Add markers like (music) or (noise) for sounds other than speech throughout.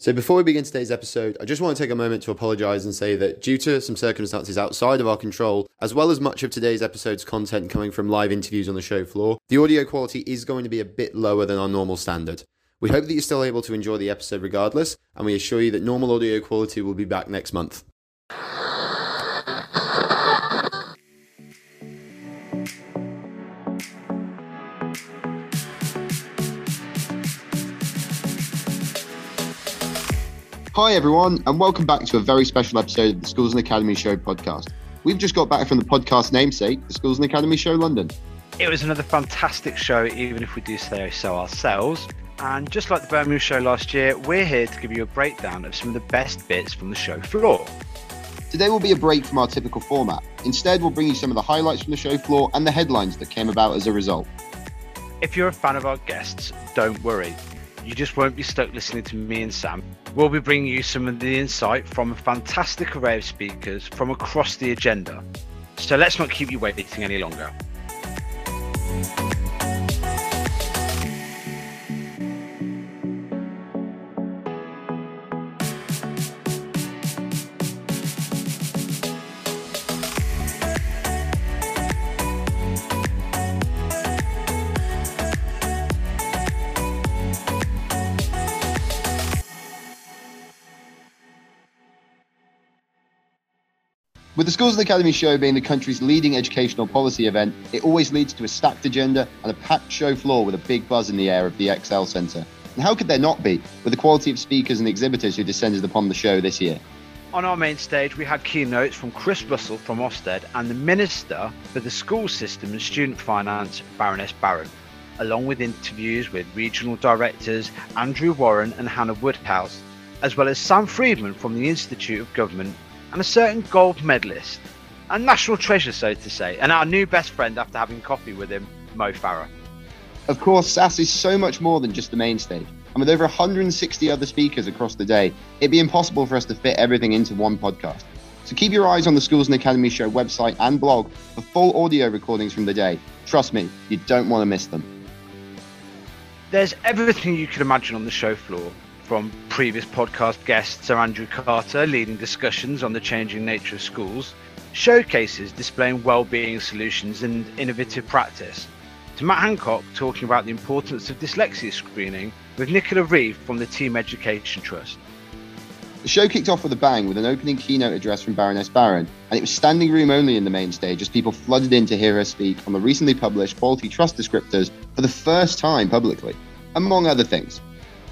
So, before we begin today's episode, I just want to take a moment to apologise and say that due to some circumstances outside of our control, as well as much of today's episode's content coming from live interviews on the show floor, the audio quality is going to be a bit lower than our normal standard. We hope that you're still able to enjoy the episode regardless, and we assure you that normal audio quality will be back next month. Hi, everyone, and welcome back to a very special episode of the Schools and Academy Show podcast. We've just got back from the podcast namesake, the Schools and Academy Show London. It was another fantastic show, even if we do say so ourselves. And just like the Birmingham show last year, we're here to give you a breakdown of some of the best bits from the show floor. Today will be a break from our typical format. Instead, we'll bring you some of the highlights from the show floor and the headlines that came about as a result. If you're a fan of our guests, don't worry. You just won't be stuck listening to me and Sam. We'll be bringing you some of the insight from a fantastic array of speakers from across the agenda. So let's not keep you waiting any longer. With the Schools and Academy show being the country's leading educational policy event, it always leads to a stacked agenda and a packed show floor with a big buzz in the air of the ExCeL Centre. And how could there not be, with the quality of speakers and exhibitors who descended upon the show this year? On our main stage, we had keynotes from Chris Russell from Ofsted and the Minister for the School System and Student Finance, Baroness Barran, along with interviews with regional directors Andrew Warren and Hannah Woodhouse, as well as Sam Friedman from the Institute of Government and a certain gold medalist, a national treasure, so to say, and our new best friend after having coffee with him, Mo Farah. Of course, SAS is so much more than just the main stage, and with over 160 other speakers across the day, it'd be impossible for us to fit everything into one podcast. So keep your eyes on the Schools and Academy Show website and blog for full audio recordings from the day. Trust me, you don't want to miss them. There's everything you could imagine on the show floor, from previous podcast guest Sir Andrew Carter leading discussions on the changing nature of schools, showcases displaying well-being solutions and innovative practice, to Matt Hancock talking about the importance of dyslexia screening with Nicola Reeve from the Team Education Trust. The show kicked off with a bang with an opening keynote address from Baroness Barran, and it was standing room only in the main stage as people flooded in to hear her speak on the recently published Quality Trust Descriptors for the first time publicly, among other things.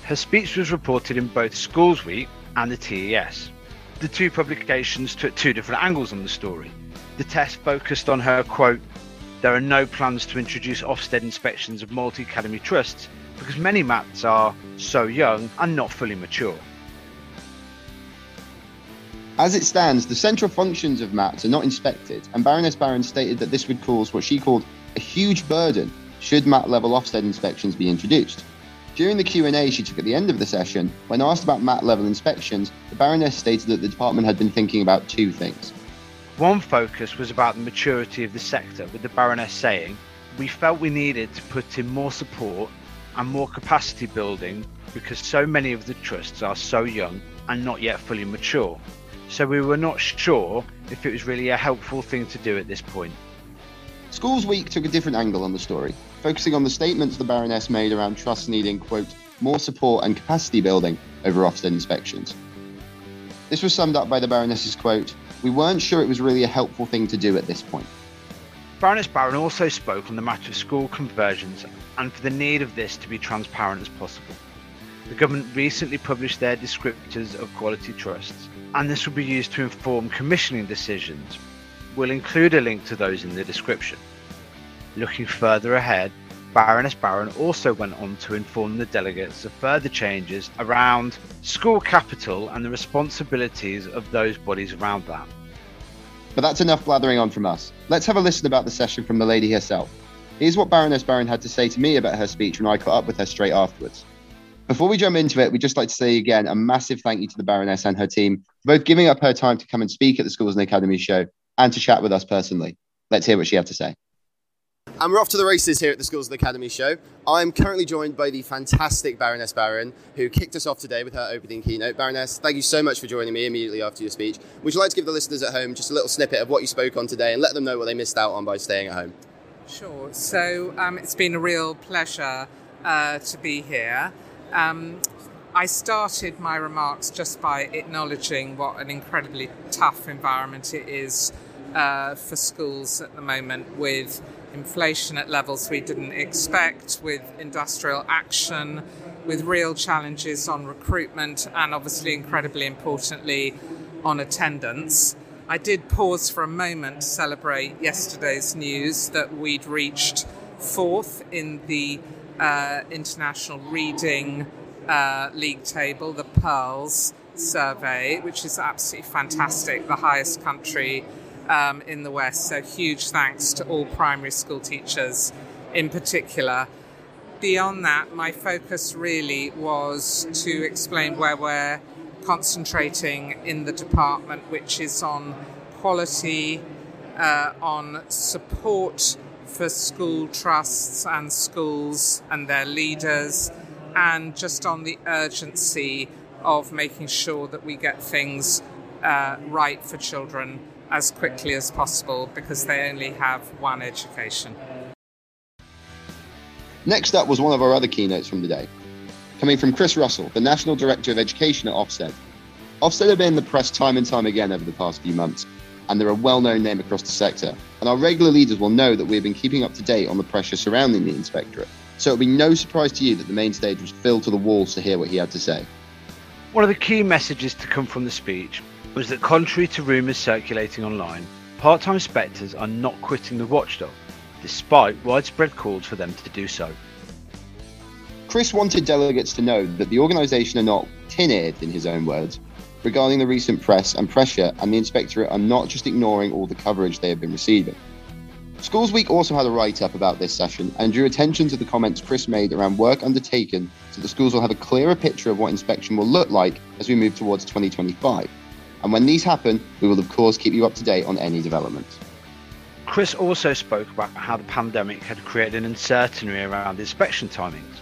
Her speech was reported in both Schools Week and the TES. The two publications took two different angles on the story. The TES focused on her quote, There are no plans to introduce Ofsted inspections of multi academy trusts because many MATs are so young and not fully mature. As it stands, the central functions of MATs are not inspected, and Baroness Barran stated that this would cause what she called a huge burden should MAT level Ofsted inspections be introduced. During the Q&A she took at the end of the session, when asked about MAT level inspections, the Baroness stated that the department had been thinking about two things. One focus was about the maturity of the sector, with the Baroness saying, We felt we needed to put in more support and more capacity building because so many of the trusts are so young and not yet fully mature. So we were not sure if it was really a helpful thing to do at this point. Schools Week took a different angle on the story, focusing on the statements the Baroness made around trusts needing, quote, more support and capacity building over Ofsted inspections. This was summed up by the Baroness's quote, We weren't sure it was really a helpful thing to do at this point. Baroness Barran also spoke on the matter of school conversions and for the need of this to be transparent as possible. The government recently published their descriptors of quality trusts, and this will be used to inform commissioning decisions. We'll include a link to those in the description. Looking further ahead, Baroness Barran also went on to inform the delegates of further changes around school capital and the responsibilities of those bodies around that. But that's enough blathering on from us. Let's have a listen about the session from the lady herself. Here's what Baroness Barran had to say to me about her speech when I caught up with her straight afterwards. Before we jump into it, we'd just like to say again a massive thank you to the Baroness and her team for both giving up her time to come and speak at the Schools and Academies show and to chat with us personally. Let's hear what she had to say. And we're off to the races here at the Schools of the Academy show. I'm currently joined by the fantastic Baroness Barran, who kicked us off today with her opening keynote. Baroness, thank you so much for joining me immediately after your speech. Would you like to give the listeners at home just a little snippet of what you spoke on today and let them know what they missed out on by staying at home? Sure. So um, it's been a real pleasure uh, to be here. Um, I started my remarks just by acknowledging what an incredibly tough environment it is uh, for schools at the moment with inflation at levels we didn't expect, with industrial action, with real challenges on recruitment, and obviously, incredibly importantly, on attendance. I did pause for a moment to celebrate yesterday's news that we'd reached fourth in the uh, International Reading uh, League table, the PIRLS survey, which is absolutely fantastic, the highest country um, in the West. So, huge thanks to all primary school teachers in particular. Beyond that, my focus really was to explain where we're concentrating in the department, which is on quality, uh, on support for school trusts and schools and their leaders, and just on the urgency of making sure that we get things uh, right for children as quickly as possible because they only have one education. Next up was one of our other keynotes from the day, coming from Chris Russell, the National Director of Education at Ofsted. Ofsted have been in the press time and time again over the past few months, and they're a well known name across the sector. And our regular leaders will know that we have been keeping up to date on the pressure surrounding the inspectorate. So it'll be no surprise to you that the main stage was filled to the walls to hear what he had to say. One of the key messages to come from the speech was that contrary to rumours circulating online, part time inspectors are not quitting the watchdog, despite widespread calls for them to do so. Chris wanted delegates to know that the organisation are not tin eared, in his own words, regarding the recent press and pressure, and the inspectorate are not just ignoring all the coverage they have been receiving. Schools Week also had a write up about this session and drew attention to the comments Chris made around work undertaken so the schools will have a clearer picture of what inspection will look like as we move towards 2025. And when these happen, we will of course keep you up to date on any developments. Chris also spoke about how the pandemic had created an uncertainty around inspection timings.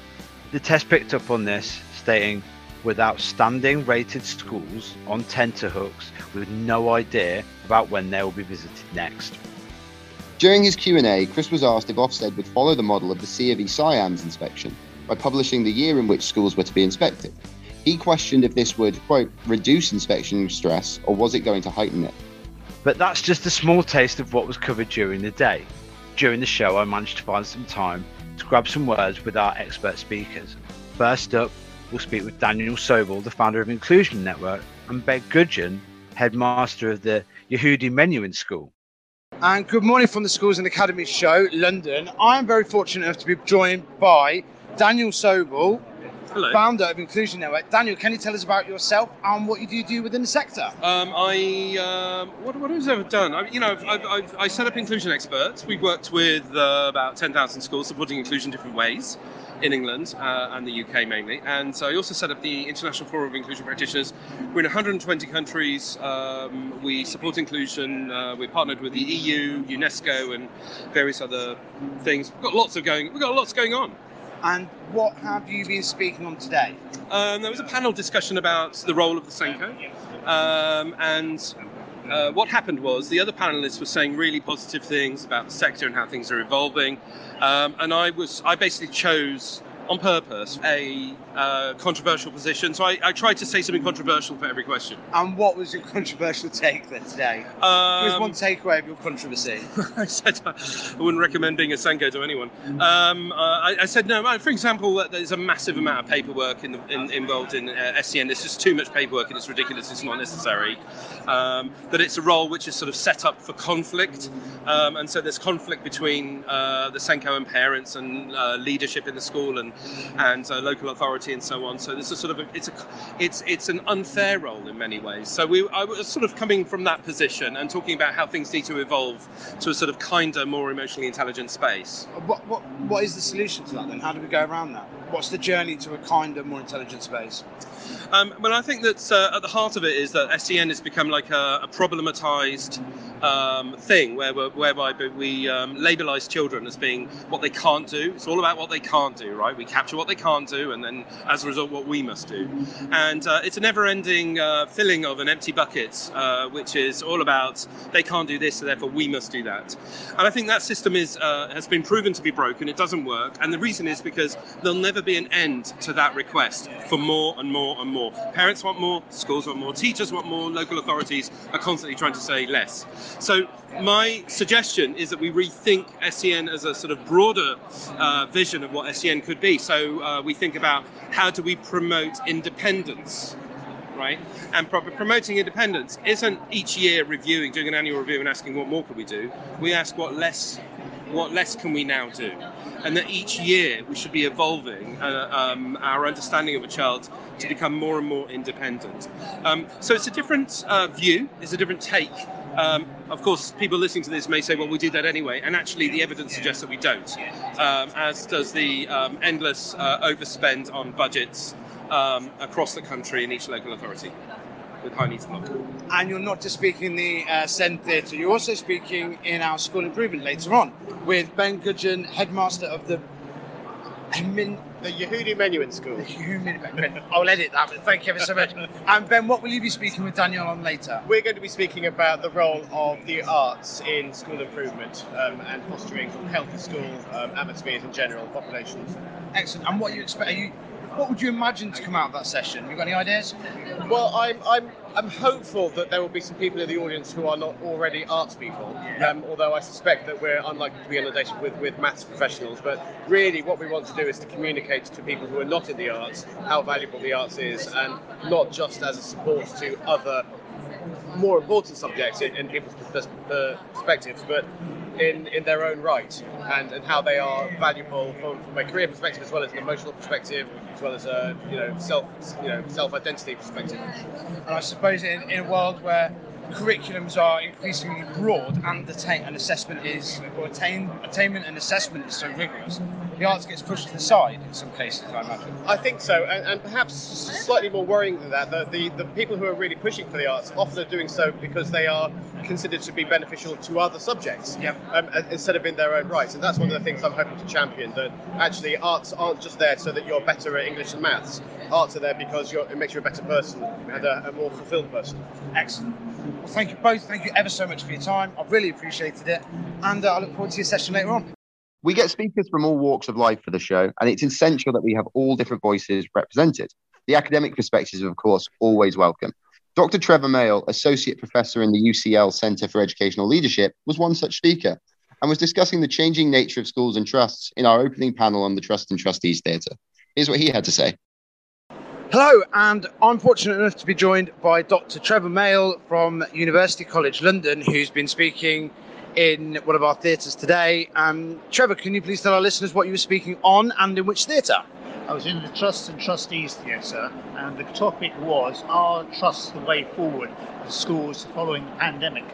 The TES picked up on this, stating, with outstanding rated schools on tenterhooks with no idea about when they will be visited next. During his Q&A, Chris was asked if Ofsted would follow the model of the C of E SIAMS inspection by publishing the year in which schools were to be inspected. He questioned if this would, quote, reduce inspection stress or was it going to heighten it? But that's just a small taste of what was covered during the day. During the show, I managed to find some time to grab some words with our expert speakers. First up, we'll speak with Daniel Sobel, the founder of Inclusion Network, and Ben Gudgeon, headmaster of the Yehudi Menuhin School. And good morning from the Schools and Academies show, London. I am very fortunate enough to be joined by Daniel Sobel, Hello. founder of Inclusion Network. Daniel, can you tell us about yourself and what you do do within the sector? Um, I um, what what have I ever done? I, you know, I've, I've, I've, I set up Inclusion Experts. We've worked with uh, about ten thousand schools supporting inclusion different ways in England uh, and the UK mainly. And so I also set up the International Forum of Inclusion Practitioners. We're in 120 countries. Um, we support inclusion. Uh, we're partnered with the EU, UNESCO, and various other things. We've got lots of going. We've got lots going on. And what have you been speaking on today? Um, there was a panel discussion about the role of the SENCo, um, and uh, what happened was the other panelists were saying really positive things about the sector and how things are evolving, um, and I was I basically chose on purpose a uh, controversial position. So I, I, tried to say something controversial for every question. And what was your (laughs) controversial take then today? Um, us one takeaway of your controversy. (laughs) I said I wouldn't recommend being a SENCo to anyone. Um, uh, I, I, said no. For example, there's a massive amount of paperwork in the, in, involved in uh, SEN. There's just too much paperwork and it's ridiculous. It's not necessary. Um, that it's a role which is sort of set up for conflict, um, and so there's conflict between uh, the SENCo and parents and uh, leadership in the school and and uh, local authority and so on. So this is sort of a, it's a it's it's an unfair role in many ways. So we I was sort of coming from that position and talking about how things need to evolve to a sort of kinder, more emotionally intelligent space. What what what is the solution to that then? How do we go around that? What's the journey to a kinder, more intelligent space? Um, well, I think that uh, at the heart of it is that SEN has become like a, a problematized um, thing where, whereby we um, labelize children as being what they can't do. It's all about what they can't do, right? We capture what they can't do, and then as a result, what we must do. And uh, it's a never-ending uh, filling of an empty bucket, uh, which is all about they can't do this, so therefore we must do that. And I think that system is uh, has been proven to be broken. It doesn't work, and the reason is because there'll never be an end to that request for more and more and more. Parents want more, schools want more, teachers want more, local authorities are constantly trying to say less. So my suggestion is that we rethink SEN as a sort of broader uh, vision of what SEN could be. So uh, we think about how do we promote independence, right? And pro- promoting independence isn't each year reviewing, doing an annual review and asking what more could we do. We ask what less, what less can we now do, and that each year we should be evolving uh, um, our understanding of a child to become more and more independent. Um, so it's a different uh, view, it's a different take um, of course, people listening to this may say, well, we do that anyway. And actually, the evidence suggests that we don't, um, as does the um, endless uh, overspend on budgets um, across the country in each local authority with high needs And you're not just speaking in the uh, SEND Theatre, you're also speaking in our school improvement later on with Ben Gudgeon, headmaster of the Min- the Yehudi Menuhin School. (laughs) I'll edit that, but thank you ever so much. (laughs) And Ben, what will you be speaking with Daniel on later? We're going to be speaking about the role of the arts in school improvement um, and fostering healthy school um, atmospheres in general, populations. Excellent. And what you expect? Are you what would you imagine to come out of that session? You got any ideas? Well, I'm, I'm, I'm hopeful that there will be some people in the audience who are not already arts people. Um, although I suspect that we're unlikely to be inundated with, with maths professionals. But really, what we want to do is to communicate to people who are not in the arts how valuable the arts is, and not just as a support to other more important subjects in, in people's perspectives, but in, in their own right and, and how they are valuable from, from a career perspective as well as an emotional perspective as well as a you know self you know self identity perspective. And I suppose in, in a world where curriculums are increasingly broad and attain, and assessment is or attain, attainment and assessment is so rigorous, the arts gets pushed to the side in some cases, I imagine. I think so, and, and perhaps slightly more worrying than that, the, the, the people who are really pushing for the arts often are doing so because they are considered to be beneficial to other subjects yep. um, instead of in their own right. And that's one of the things I'm hoping to champion that actually arts aren't just there so that you're better at English and maths. Arts are there because it makes you a better person and a, a more fulfilled person. Excellent. Well, thank you both. Thank you ever so much for your time. I've really appreciated it. And uh, I look forward to your session later on. We get speakers from all walks of life for the show, and it's essential that we have all different voices represented. The academic perspectives, of course, always welcome. Dr. Trevor Male, Associate Professor in the UCL Centre for Educational Leadership, was one such speaker and was discussing the changing nature of schools and trusts in our opening panel on the Trust and Trustees Theatre. Here's what he had to say. Hello, and I'm fortunate enough to be joined by Dr. Trevor Male from University College London, who's been speaking in one of our theatres today. Um, Trevor, can you please tell our listeners what you were speaking on and in which theatre? I was in the Trusts and Trustees Theatre, and the topic was Are trusts the way forward for schools following the pandemic?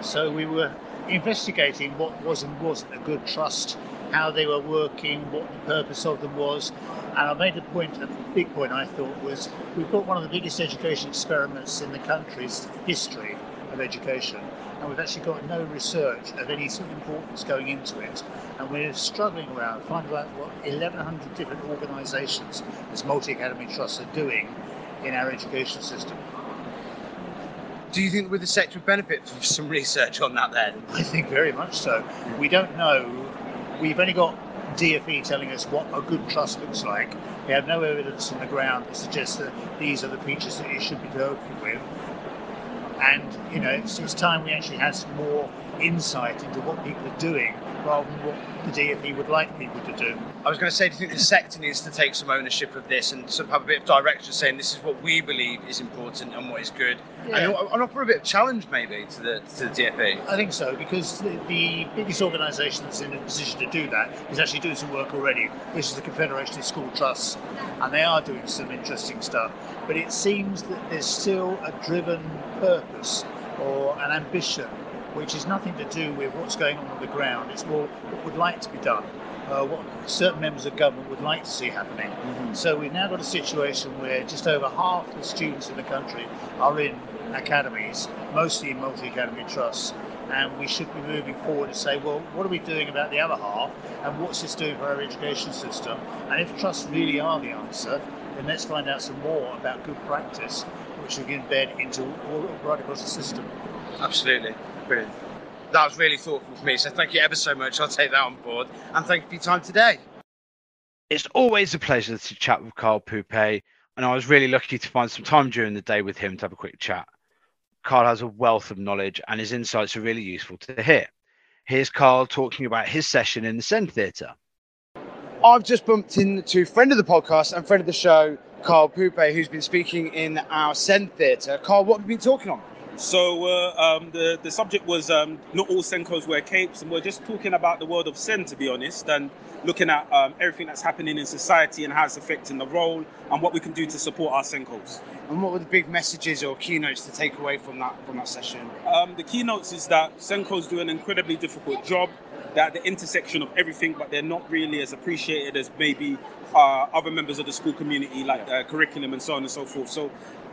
So we were investigating what was and wasn't a good trust, how they were working, what the purpose of them was. And I made a point, a big point I thought was we've got one of the biggest education experiments in the country's history of education and we've actually got no research of any sort of importance going into it. And we're struggling around finding out what 1,100 different organisations this multi academy trusts are doing in our education system. Do you think with the sector would benefit from some research on that then? I think very much so. We don't know. We've only got DFE telling us what a good trust looks like. We have no evidence on the ground that suggests that these are the features that you should be working with. And you know, it's, it's time we actually had some more insight into what people are doing rather than what the DFE would like people to do. I was going to say, do you think the sector needs to take some ownership of this and sort of have a bit of direction, saying this is what we believe is important and what is good, yeah. and, and offer a bit of challenge maybe to the to the DFE? I think so because the, the biggest organisation that's in a position to do that is actually doing some work already, which is the Confederation of School Trusts, and they are doing some interesting stuff. But it seems that there's still a driven purpose or an ambition which is nothing to do with what's going on on the ground. It's more what would like to be done. uh, what certain members of government would like to see happening. So we've now got a situation where just over half the students in the country are in academies, mostly in multi-academy trusts, and we should be moving forward to say, well, what are we doing about the other half, and what's this doing for our education system? And if trusts really are the answer, then let's find out some more about good practice, which we can embed into all right across the system. Absolutely. Brilliant. That was really thoughtful for me. So thank you ever so much. I'll take that on board. And thank you for your time today. It's always a pleasure to chat with Karl Pupé, and I was really lucky to find some time during the day with him to have a quick chat. Karl has a wealth of knowledge, and his insights are really useful to hear. Here's Karl talking about his session in the Sen Theatre. I've just bumped into friend of the podcast and friend of the show, Karl Pupé, who's been speaking in our Sen Theatre. Karl, what have you been talking on? So uh, um, the the subject was um, not all SENCos wear capes, and we're just talking about the world of Sen, to be honest, and looking at um, everything that's happening in society and how it's affecting the role and what we can do to support our SENCos. And what were the big messages or keynotes to take away from that from that session? Um, the keynotes is that SENCos do an incredibly difficult job. They're at the intersection of everything, but they're not really as appreciated as maybe uh, other members of the school community, like uh, curriculum and so on and so forth. So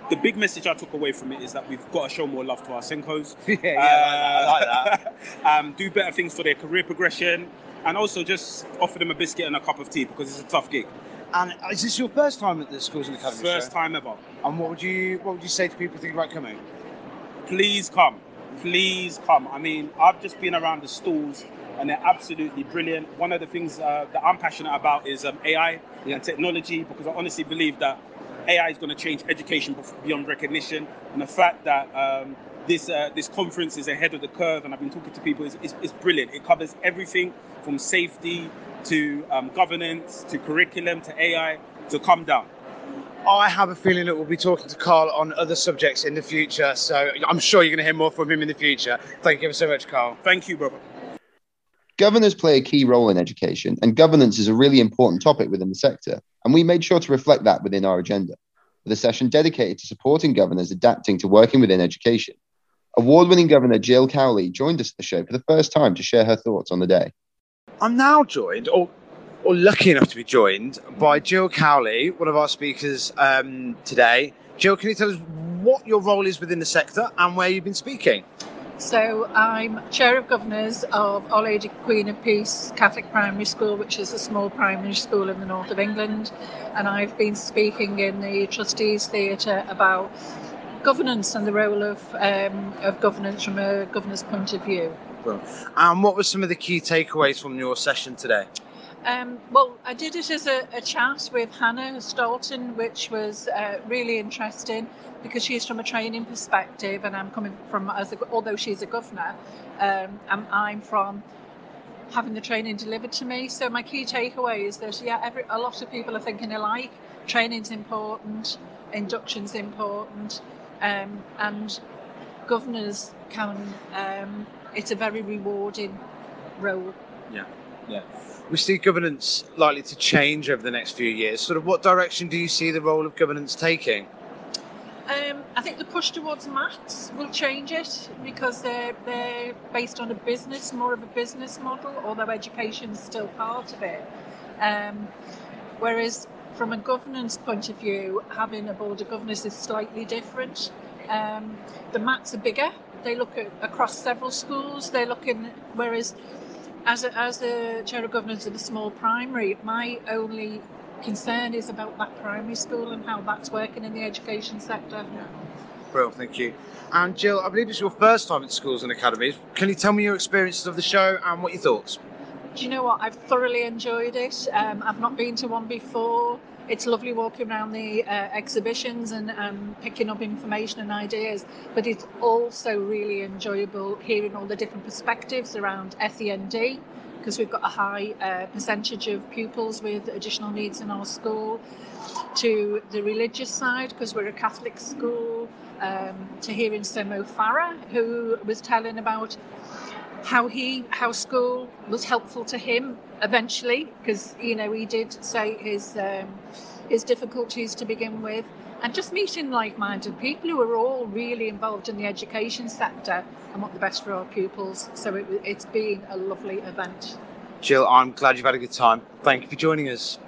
the big message I took away from it is that we've got to show more love to our SENCos. (laughs) yeah, yeah, I like that. Like that. (laughs) um, do better things for their career progression, and also just offer them a biscuit and a cup of tea because it's a tough gig. And is this your first time at the Schools and Academy First show? time ever. And what would you what would you say to people thinking about coming? Please come. Please come. I mean, I've just been around the stalls and they're absolutely brilliant. One of the things uh, that I'm passionate about is um, AI and technology because I honestly believe that AI is going to change education beyond recognition. And the fact that um, this uh, this conference is ahead of the curve, and I've been talking to people, is, is, is brilliant. It covers everything from safety to um, governance to curriculum to AI to come down. I have a feeling that we'll be talking to Karl on other subjects in the future, so I'm sure you're going to hear more from him in the future. Thank you ever so much, Karl. Thank you, brother. Governors play a key role in education, and governance is a really important topic within the sector, and we made sure to reflect that within our agenda, with a session dedicated to supporting governors adapting to working within education. Award winning Governor Gill Cowley joined us at the show for the first time to share her thoughts on the day. I'm now joined, or, or lucky enough to be joined, by Gill Cowley, one of our speakers um, today. Gill, can you tell us what your role is within the sector and where you've been speaking? So I'm Chair of Governors of Our Lady Queen of Peace Catholic Primary School, which is a small primary school in the north of England, and I've been speaking in the Trustees Theatre about governance and the role of um, of governance from a governor's point of view. And what were some of the key takeaways from your session today? Um, well, I did it as a, a chat with Hannah Stolton, which was uh, really interesting because she's from a training perspective, and I'm coming from as a, although she's a governor, um, I'm, I'm from having the training delivered to me. So my key takeaway is that yeah, every, a lot of people are thinking alike. Training's important, induction's important, um, and governors can. Um, it's a very rewarding role. Yeah, yeah. We see governance likely to change over the next few years. Sort of what direction do you see the role of governance taking? Um, I think the push towards MATs will change it because they're, they're based on a business, more of a business model, although education is still part of it. Um, whereas from a governance point of view, having a board of governors is slightly different. Um, the MATs are bigger. They look at, across several schools. They're looking, whereas as a, as a chair of governors of a small primary, my only concern is about that primary school and how that's working in the education sector. Well, thank you. And Gill, I believe it's your first time at schools and academies. Can you tell me your experiences of the show and what your thoughts? Do you know what? I've thoroughly enjoyed it. Um, I've not been to one before. It's lovely walking around the uh, exhibitions and um, picking up information and ideas, but it's also really enjoyable hearing all the different perspectives around SEND because we've got a high uh, percentage of pupils with additional needs in our school, to the religious side because we're a Catholic school, um, to hearing Sir Mo Farah who was telling about how he how school was helpful to him eventually because you know he did say his um, his difficulties to begin with and just meeting like-minded people who are all really involved in the education sector and want the best for our pupils so it, it's been a lovely event Gill, I'm glad you've had a good time. Thank you for joining us.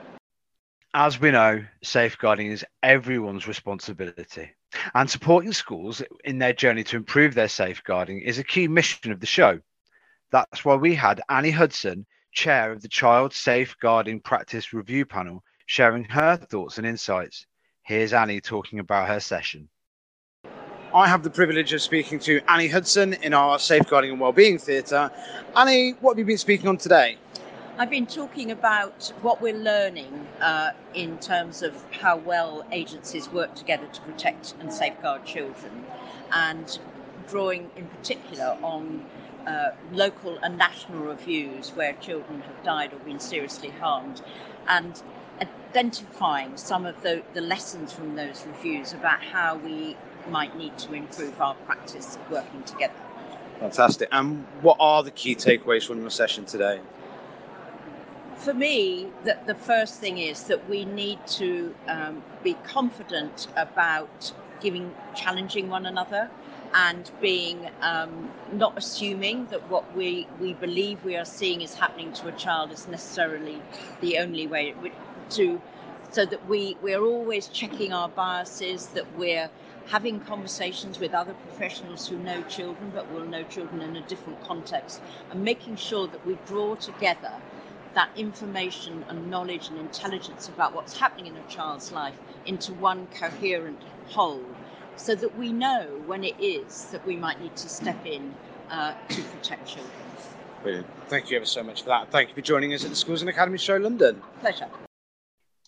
As we know, safeguarding is everyone's responsibility. And supporting schools in their journey to improve their safeguarding is a key mission of the show. That's why we had Annie Hudson, chair of the Child Safeguarding Practice Review Panel, sharing her thoughts and insights. Here's Annie talking about her session. I have the privilege of speaking to Annie Hudson in our Safeguarding and Wellbeing Theatre. Annie, what have you been speaking on today? I've been talking about what we're learning uh, in terms of how well agencies work together to protect and safeguard children, and drawing in particular on uh, local and national reviews where children have died or been seriously harmed, and identifying some of the, the lessons from those reviews about how we might need to improve our practice of working together. Fantastic. And what are the key takeaways from your session today? For me, the, the first thing is that we need to um, be confident about giving, challenging one another, and being um, not assuming that what we, we believe we are seeing is happening to a child is necessarily the only way to so that we we're always checking our biases that we're having conversations with other professionals who know children but will know children in a different context and making sure that we draw together that information and knowledge and intelligence about what's happening in a child's life into one coherent whole so that we know when it is that we might need to step in uh, (clears throat) to protect children. Brilliant. Thank you ever so much for that. Thank you for joining us at the Schools and Academies Show London. Pleasure.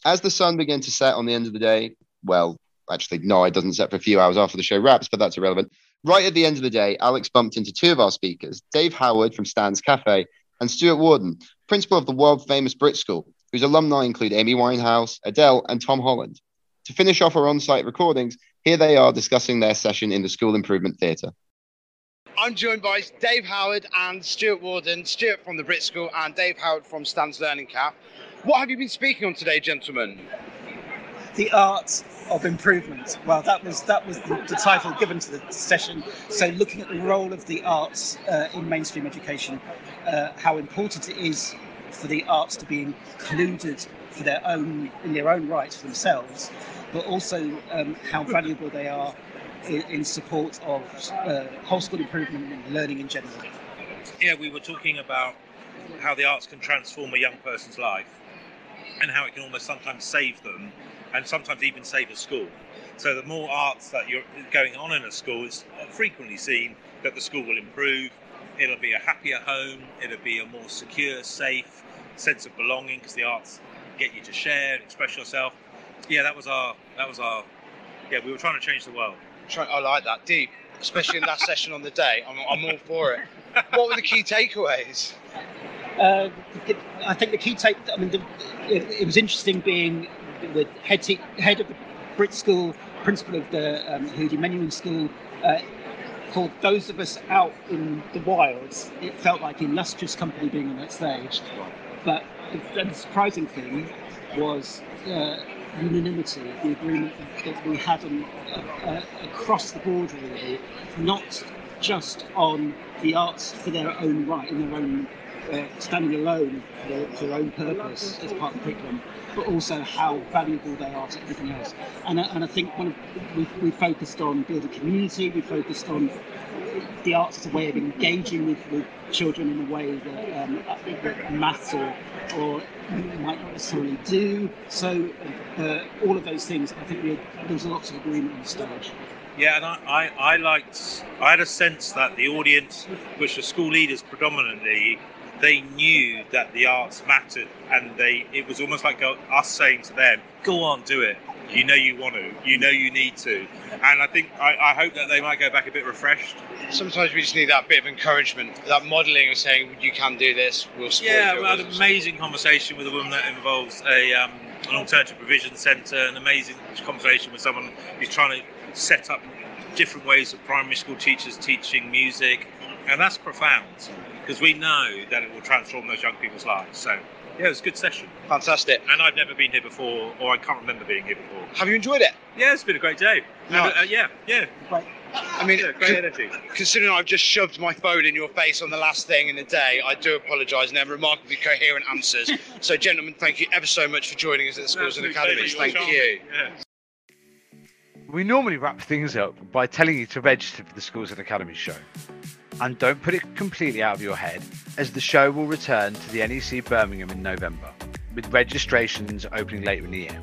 As the sun began to set on the end of the day, well, actually, no, it doesn't set for a few hours after the show wraps, but that's irrelevant. Right at the end of the day, Alex bumped into two of our speakers, Dave Howard from Stan's Cafe and Stuart Worden, principal of the world famous Brit School, whose alumni include Amy Winehouse, Adele, and Tom Holland. To finish off our on site recordings, here they are discussing their session in the School Improvement Theatre. I'm joined by Dave Howard and Stuart Worden, Stuart from the Brit School and Dave Howard from Stan's Learning Cap. What have you been speaking on today, gentlemen? The art of improvement. Well, that was that was the, the title given to the session. So, looking at the role of the arts uh, in mainstream education, uh, how important it is for the arts to be included for their own in their own right for themselves, but also um, how valuable they are in, in support of uh, whole school improvement and learning in general. Yeah, we were talking about how the arts can transform a young person's life and how it can almost sometimes save them and sometimes even save a school. So the more arts that you're going on in a school, it's frequently seen that the school will improve. It'll be a happier home. It'll be a more secure, safe sense of belonging because the arts get you to share express yourself. Yeah, that was our that was our yeah. We were trying to change the world. I like that deep, especially in that (laughs) session on the day. I'm, I'm all for it. What were the key takeaways? Uh, I think the key take. I mean, the, it, it, was interesting being the head te- head of the Brit School, principal of the um, Yehudi Menuhin School. Uh, for those of us out in the wilds, it felt like illustrious company being on that stage. But the, the surprising thing was uh, unanimity, the agreement that we had on, uh, across the board, really, not just on the arts for their own right, in their own uh, standing alone for, for, their own purpose as part of the curriculum, but also how valuable they are to everything else. And, and I think one of, we, we focused on building community, we focused on the arts as a way of engaging with, with children in a way that, um, that maths or, or might not necessarily do. So uh, all of those things, I think we had, there was lots of agreement on stage. Yeah, and I, I, I liked, I had a sense that the audience, which were school leaders predominantly, they knew that the arts mattered, and they it was almost like us saying to them, "Go on, do it. You know you want to. You know you need to." And I think I, I hope that they might go back a bit refreshed. Sometimes we just need that bit of encouragement, that modelling of saying, "You can do this. We'll support yeah, you." Yeah, we had an amazing conversation with a woman that involves a um, an alternative provision centre. An amazing conversation with someone who's trying to set up different ways of primary school teachers teaching music, and that's profound because we know that it will transform those young people's lives. So, yeah, it was a good session. Fantastic. And I've never been here before, or I can't remember being here before. Have you enjoyed it? Yeah, it's been a great day. Nice. Uh, yeah, yeah. Right. I mean, Yeah, great energy. considering I've just shoved my phone in your face on the last thing in the day, I do apologise and they're remarkably coherent answers. (laughs) so, gentlemen, thank you ever so much for joining us at the Schools and Academies. Thank You're you. Yeah. We normally wrap things up by telling you to register for the Schools and Academies show. And don't put it completely out of your head, as the show will return to the NEC Birmingham in November, with registrations opening later in the year.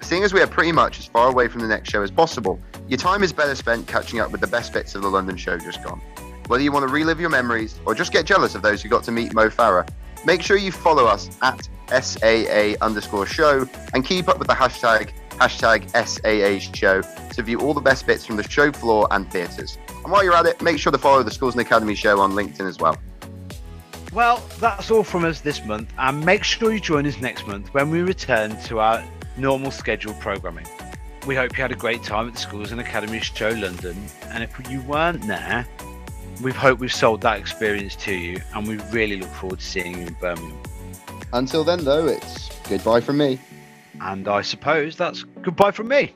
Seeing as we are pretty much as far away from the next show as possible, your time is better spent catching up with the best bits of the London show just gone. Whether you want to relive your memories or just get jealous of those who got to meet Mo Farah, make sure you follow us at SAA underscore show and keep up with the hashtag hashtag SAA show to view all the best bits from the show floor and theatres. And while you're at it, make sure to follow the Schools and Academy show on LinkedIn as well. Well, that's all from us this month, and make sure you join us next month when we return to our normal scheduled programming. We hope you had a great time at the Schools and Academies Show London, and if you weren't there, we hope we've sold that experience to you, and we really look forward to seeing you in Birmingham. Until then, though, it's goodbye from me. And I suppose that's goodbye from me.